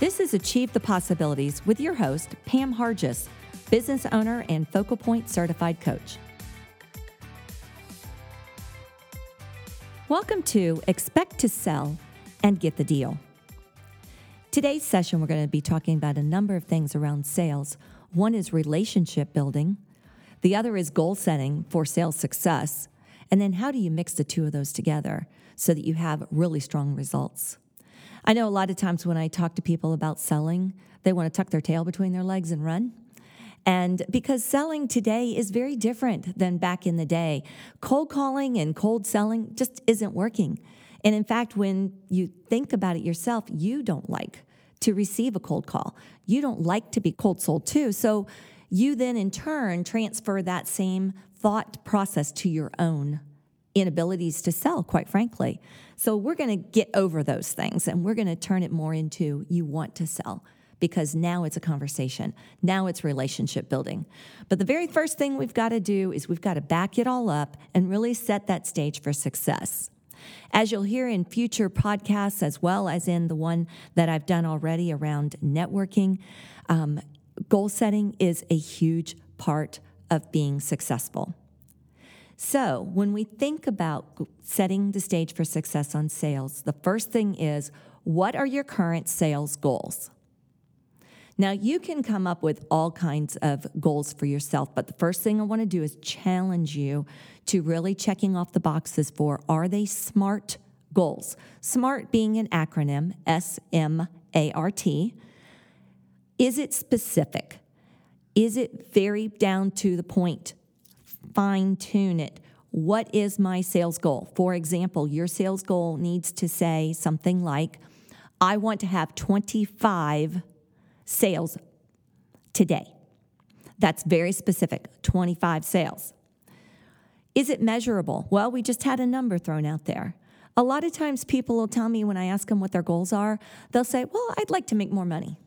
This is Achieve the Possibilities with your host, Pam Hargis, business owner and Focal Point certified coach. Welcome to Expect to Sell and Get the Deal. Today's session, we're going to be talking about a number of things around sales. One is relationship building, the other is goal setting for sales success. And then, how do you mix the two of those together so that you have really strong results? I know a lot of times when I talk to people about selling, they want to tuck their tail between their legs and run. And because selling today is very different than back in the day, cold calling and cold selling just isn't working. And in fact, when you think about it yourself, you don't like to receive a cold call. You don't like to be cold sold too. So you then in turn transfer that same thought process to your own inabilities to sell, quite frankly. So we're going to get over those things and we're going to turn it more into you want to sell because now it's a conversation. Now it's relationship building. But the very first thing we've got to do is we've got to back it all up and really set that stage for success. As you'll hear in future podcasts, as well as in the one that I've done already around networking, um, goal setting is a huge part of being successful. So, when we think about setting the stage for success on sales, the first thing is what are your current sales goals? Now, you can come up with all kinds of goals for yourself, but the first thing I want to do is challenge you to really checking off the boxes for are they SMART goals? SMART being an acronym, S M A R T. Is it specific? Is it very down to the point? Fine tune it. What is my sales goal? For example, your sales goal needs to say something like, I want to have 25 sales today. That's very specific 25 sales. Is it measurable? Well, we just had a number thrown out there. A lot of times people will tell me when I ask them what their goals are, they'll say, Well, I'd like to make more money.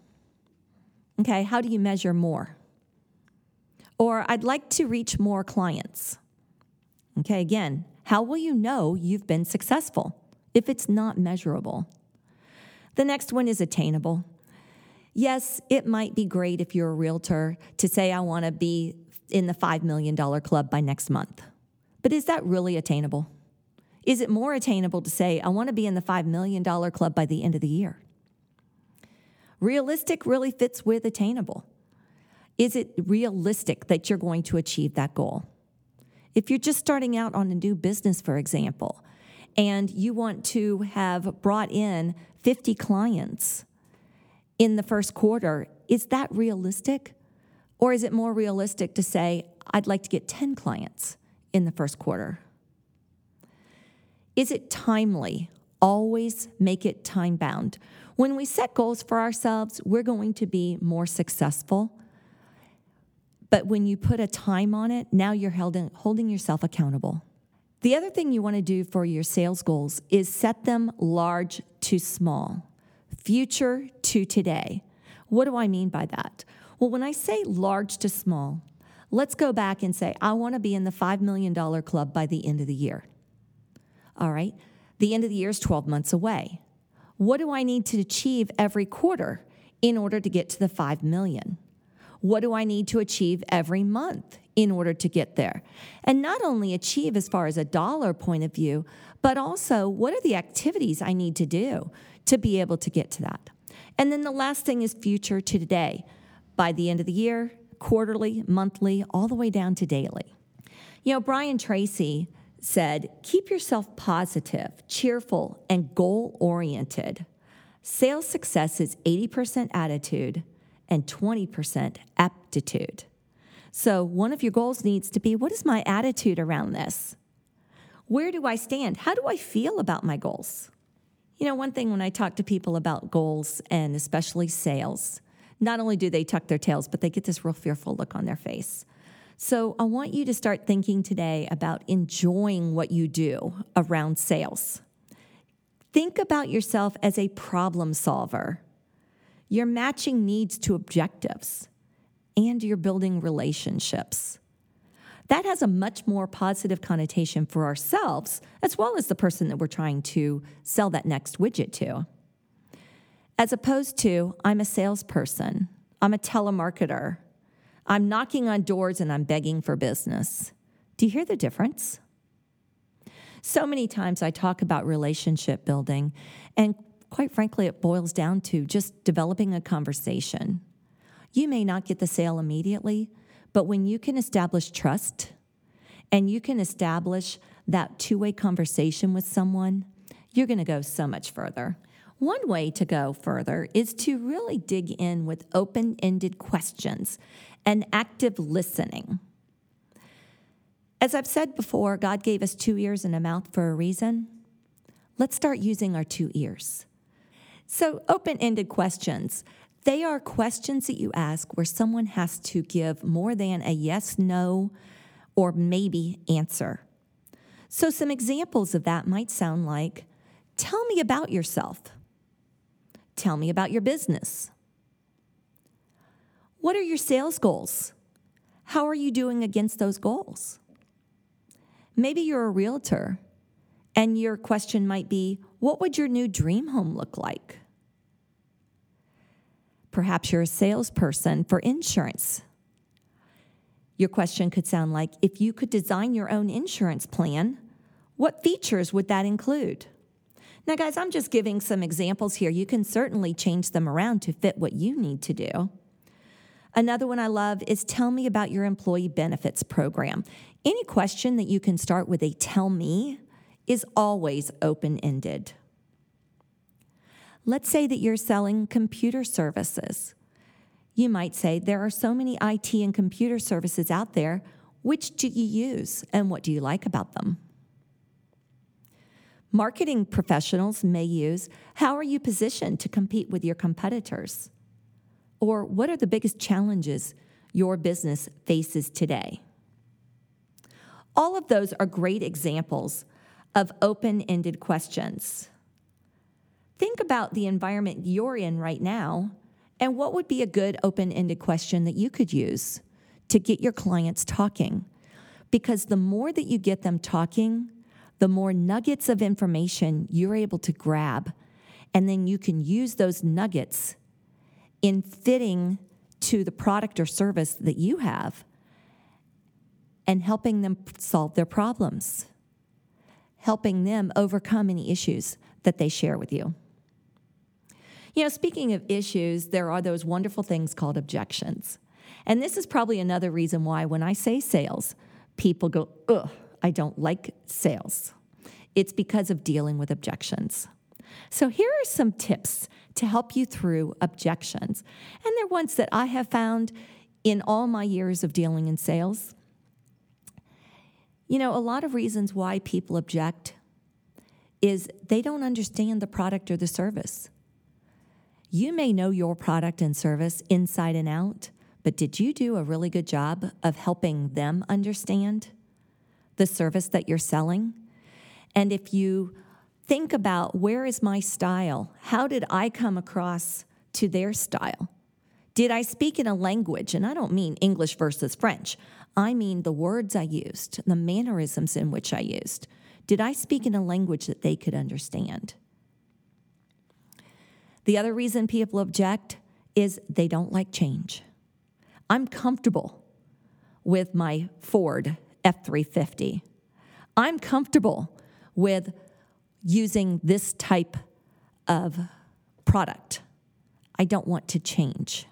Okay, how do you measure more? Or I'd like to reach more clients. Okay, again, how will you know you've been successful if it's not measurable? The next one is attainable. Yes, it might be great if you're a realtor to say, I want to be in the $5 million club by next month. But is that really attainable? Is it more attainable to say, I want to be in the $5 million club by the end of the year? Realistic really fits with attainable. Is it realistic that you're going to achieve that goal? If you're just starting out on a new business, for example, and you want to have brought in 50 clients in the first quarter, is that realistic? Or is it more realistic to say, I'd like to get 10 clients in the first quarter? Is it timely? Always make it time bound. When we set goals for ourselves, we're going to be more successful. But when you put a time on it, now you're in, holding yourself accountable. The other thing you want to do for your sales goals is set them large to small, future to today. What do I mean by that? Well, when I say large to small, let's go back and say, I want to be in the $5 million club by the end of the year. All right, the end of the year is 12 months away. What do I need to achieve every quarter in order to get to the 5 million? What do I need to achieve every month in order to get there? And not only achieve as far as a dollar point of view, but also what are the activities I need to do to be able to get to that? And then the last thing is future to today. By the end of the year, quarterly, monthly, all the way down to daily. You know, Brian Tracy said, Keep yourself positive, cheerful, and goal oriented. Sales success is 80% attitude and 20% aptitude. So, one of your goals needs to be what is my attitude around this? Where do I stand? How do I feel about my goals? You know, one thing when I talk to people about goals and especially sales, not only do they tuck their tails, but they get this real fearful look on their face. So I want you to start thinking today about enjoying what you do around sales. Think about yourself as a problem solver. You're matching needs to objectives and you're building relationships. That has a much more positive connotation for ourselves as well as the person that we're trying to sell that next widget to. as opposed to I'm a salesperson, I'm a telemarketer, I'm knocking on doors and I'm begging for business. Do you hear the difference? So many times I talk about relationship building, and quite frankly, it boils down to just developing a conversation. You may not get the sale immediately, but when you can establish trust and you can establish that two way conversation with someone, you're going to go so much further. One way to go further is to really dig in with open ended questions and active listening. As I've said before, God gave us two ears and a mouth for a reason. Let's start using our two ears. So, open ended questions. They are questions that you ask where someone has to give more than a yes, no, or maybe answer. So, some examples of that might sound like Tell me about yourself. Tell me about your business. What are your sales goals? How are you doing against those goals? Maybe you're a realtor and your question might be What would your new dream home look like? Perhaps you're a salesperson for insurance. Your question could sound like If you could design your own insurance plan, what features would that include? Now, guys, I'm just giving some examples here. You can certainly change them around to fit what you need to do. Another one I love is tell me about your employee benefits program. Any question that you can start with a tell me is always open ended. Let's say that you're selling computer services. You might say, There are so many IT and computer services out there. Which do you use and what do you like about them? Marketing professionals may use How are you positioned to compete with your competitors? Or what are the biggest challenges your business faces today? All of those are great examples of open ended questions. Think about the environment you're in right now and what would be a good open ended question that you could use to get your clients talking. Because the more that you get them talking, the more nuggets of information you're able to grab. And then you can use those nuggets in fitting to the product or service that you have and helping them solve their problems, helping them overcome any issues that they share with you. You know, speaking of issues, there are those wonderful things called objections. And this is probably another reason why when I say sales, people go, ugh, I don't like sales. It's because of dealing with objections. So, here are some tips to help you through objections. And they're ones that I have found in all my years of dealing in sales. You know, a lot of reasons why people object is they don't understand the product or the service. You may know your product and service inside and out, but did you do a really good job of helping them understand? the service that you're selling. And if you think about where is my style? How did I come across to their style? Did I speak in a language? And I don't mean English versus French. I mean the words I used, the mannerisms in which I used. Did I speak in a language that they could understand? The other reason people object is they don't like change. I'm comfortable with my Ford F 350. I'm comfortable with using this type of product. I don't want to change.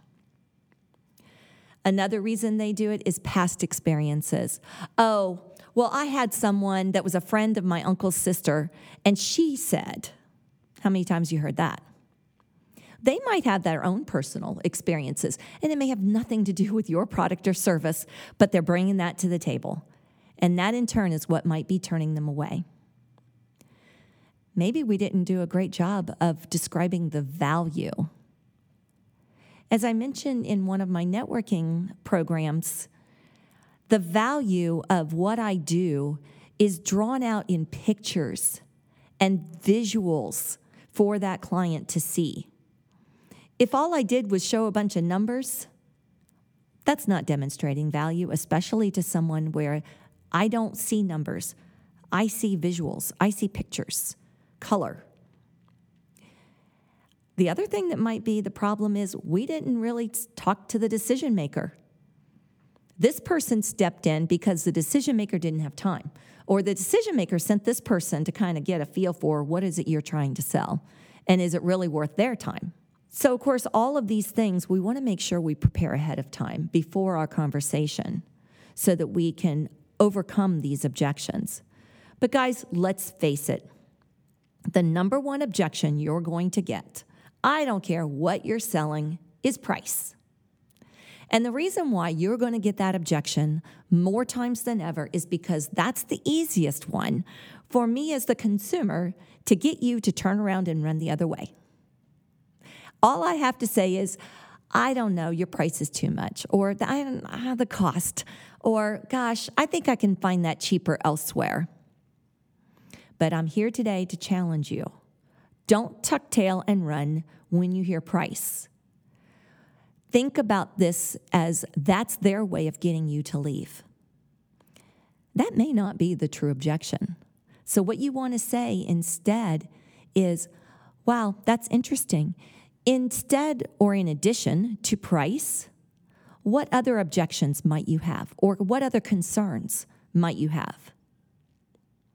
Another reason they do it is past experiences. Oh, well, I had someone that was a friend of my uncle's sister, and she said, How many times you heard that? They might have their own personal experiences, and it may have nothing to do with your product or service, but they're bringing that to the table. And that in turn is what might be turning them away. Maybe we didn't do a great job of describing the value. As I mentioned in one of my networking programs, the value of what I do is drawn out in pictures and visuals for that client to see. If all I did was show a bunch of numbers, that's not demonstrating value, especially to someone where I don't see numbers. I see visuals, I see pictures, color. The other thing that might be the problem is we didn't really talk to the decision maker. This person stepped in because the decision maker didn't have time, or the decision maker sent this person to kind of get a feel for what is it you're trying to sell, and is it really worth their time? So, of course, all of these things we want to make sure we prepare ahead of time before our conversation so that we can overcome these objections. But, guys, let's face it the number one objection you're going to get, I don't care what you're selling, is price. And the reason why you're going to get that objection more times than ever is because that's the easiest one for me as the consumer to get you to turn around and run the other way. All I have to say is, I don't know, your price is too much, or the, uh, the cost, or gosh, I think I can find that cheaper elsewhere. But I'm here today to challenge you. Don't tuck tail and run when you hear price. Think about this as that's their way of getting you to leave. That may not be the true objection. So, what you want to say instead is, wow, that's interesting. Instead or in addition to price, what other objections might you have? Or what other concerns might you have?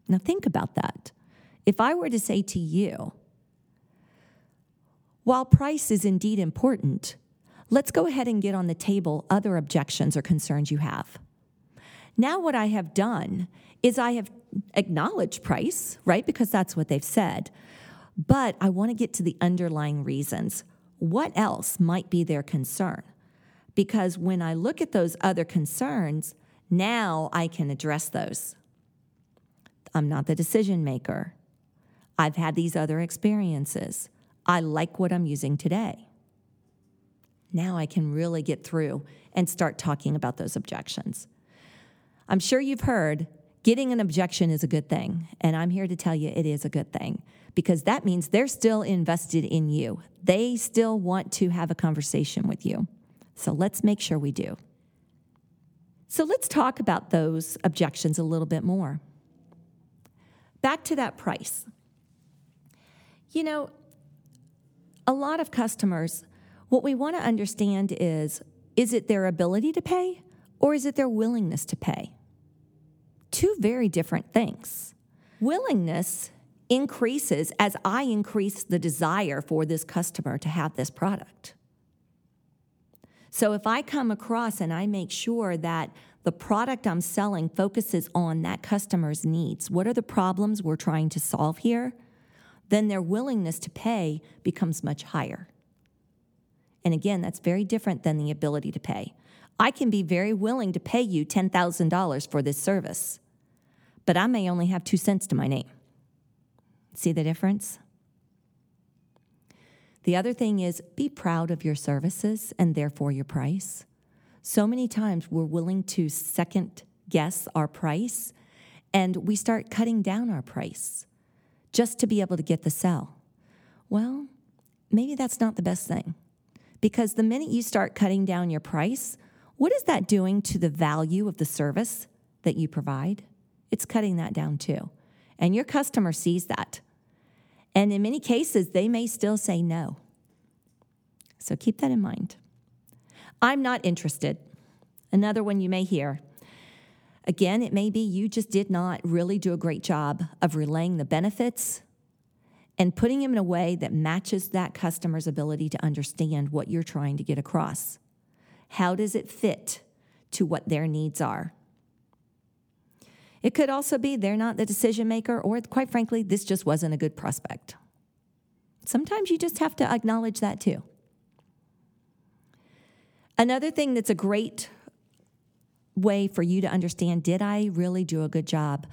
Now, think about that. If I were to say to you, while price is indeed important, let's go ahead and get on the table other objections or concerns you have. Now, what I have done is I have acknowledged price, right? Because that's what they've said. But I want to get to the underlying reasons. What else might be their concern? Because when I look at those other concerns, now I can address those. I'm not the decision maker. I've had these other experiences. I like what I'm using today. Now I can really get through and start talking about those objections. I'm sure you've heard getting an objection is a good thing, and I'm here to tell you it is a good thing because that means they're still invested in you. They still want to have a conversation with you. So let's make sure we do. So let's talk about those objections a little bit more. Back to that price. You know, a lot of customers what we want to understand is is it their ability to pay or is it their willingness to pay? Two very different things. Willingness increases as I increase the desire for this customer to have this product. So if I come across and I make sure that the product I'm selling focuses on that customer's needs, what are the problems we're trying to solve here? Then their willingness to pay becomes much higher. And again, that's very different than the ability to pay. I can be very willing to pay you $10,000 for this service, but I may only have two cents to my name. See the difference? The other thing is be proud of your services and therefore your price. So many times we're willing to second guess our price and we start cutting down our price just to be able to get the sell. Well, maybe that's not the best thing. Because the minute you start cutting down your price, what is that doing to the value of the service that you provide? It's cutting that down too. And your customer sees that. And in many cases, they may still say no. So keep that in mind. I'm not interested. Another one you may hear. Again, it may be you just did not really do a great job of relaying the benefits and putting them in a way that matches that customer's ability to understand what you're trying to get across. How does it fit to what their needs are? It could also be they're not the decision maker, or quite frankly, this just wasn't a good prospect. Sometimes you just have to acknowledge that too. Another thing that's a great way for you to understand did I really do a good job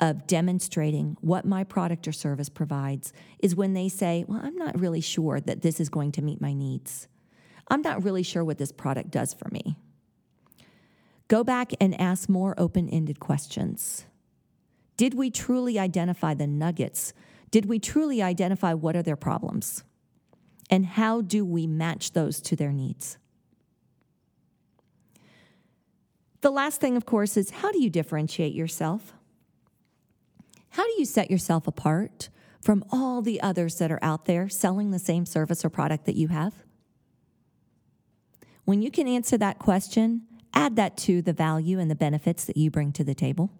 of demonstrating what my product or service provides is when they say, Well, I'm not really sure that this is going to meet my needs. I'm not really sure what this product does for me. Go back and ask more open ended questions. Did we truly identify the nuggets? Did we truly identify what are their problems? And how do we match those to their needs? The last thing, of course, is how do you differentiate yourself? How do you set yourself apart from all the others that are out there selling the same service or product that you have? When you can answer that question, add that to the value and the benefits that you bring to the table.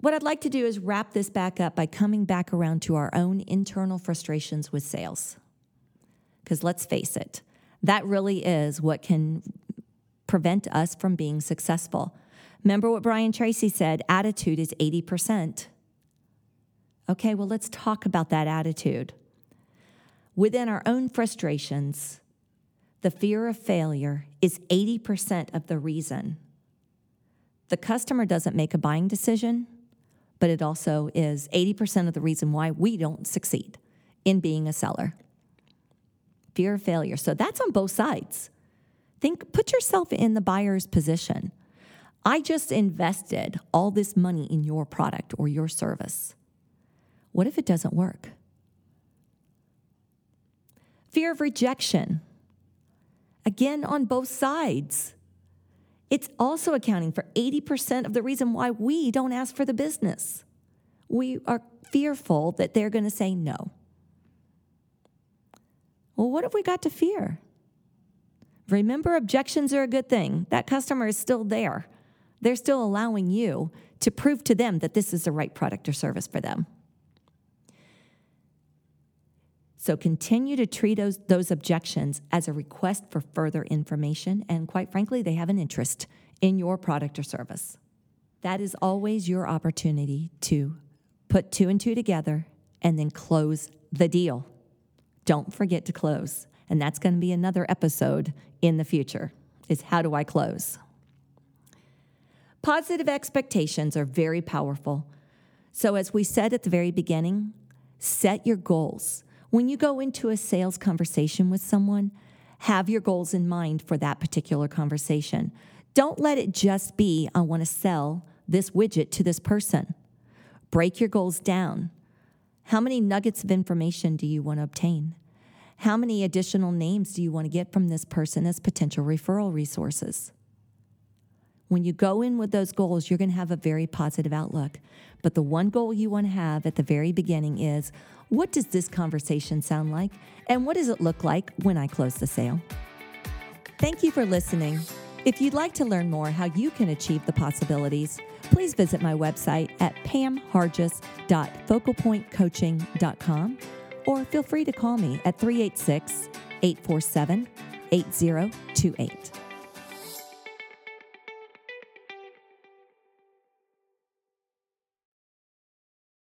What I'd like to do is wrap this back up by coming back around to our own internal frustrations with sales. Because let's face it, that really is what can prevent us from being successful. Remember what Brian Tracy said attitude is 80%. Okay, well, let's talk about that attitude. Within our own frustrations, the fear of failure is 80% of the reason. The customer doesn't make a buying decision, but it also is 80% of the reason why we don't succeed in being a seller. Fear of failure. So that's on both sides. Think, put yourself in the buyer's position. I just invested all this money in your product or your service. What if it doesn't work? Fear of rejection. Again, on both sides. It's also accounting for 80% of the reason why we don't ask for the business. We are fearful that they're going to say no. Well, what have we got to fear? Remember, objections are a good thing. That customer is still there. They're still allowing you to prove to them that this is the right product or service for them. So continue to treat those, those objections as a request for further information, and quite frankly, they have an interest in your product or service. That is always your opportunity to put two and two together and then close the deal. Don't forget to close. And that's going to be another episode in the future is how do I close? Positive expectations are very powerful. So as we said at the very beginning, set your goals. When you go into a sales conversation with someone, have your goals in mind for that particular conversation. Don't let it just be, I want to sell this widget to this person. Break your goals down. How many nuggets of information do you want to obtain? How many additional names do you want to get from this person as potential referral resources? When you go in with those goals, you're going to have a very positive outlook. But the one goal you want to have at the very beginning is what does this conversation sound like? And what does it look like when I close the sale? Thank you for listening. If you'd like to learn more how you can achieve the possibilities, please visit my website at pamhargis.focalpointcoaching.com or feel free to call me at 386 847 8028.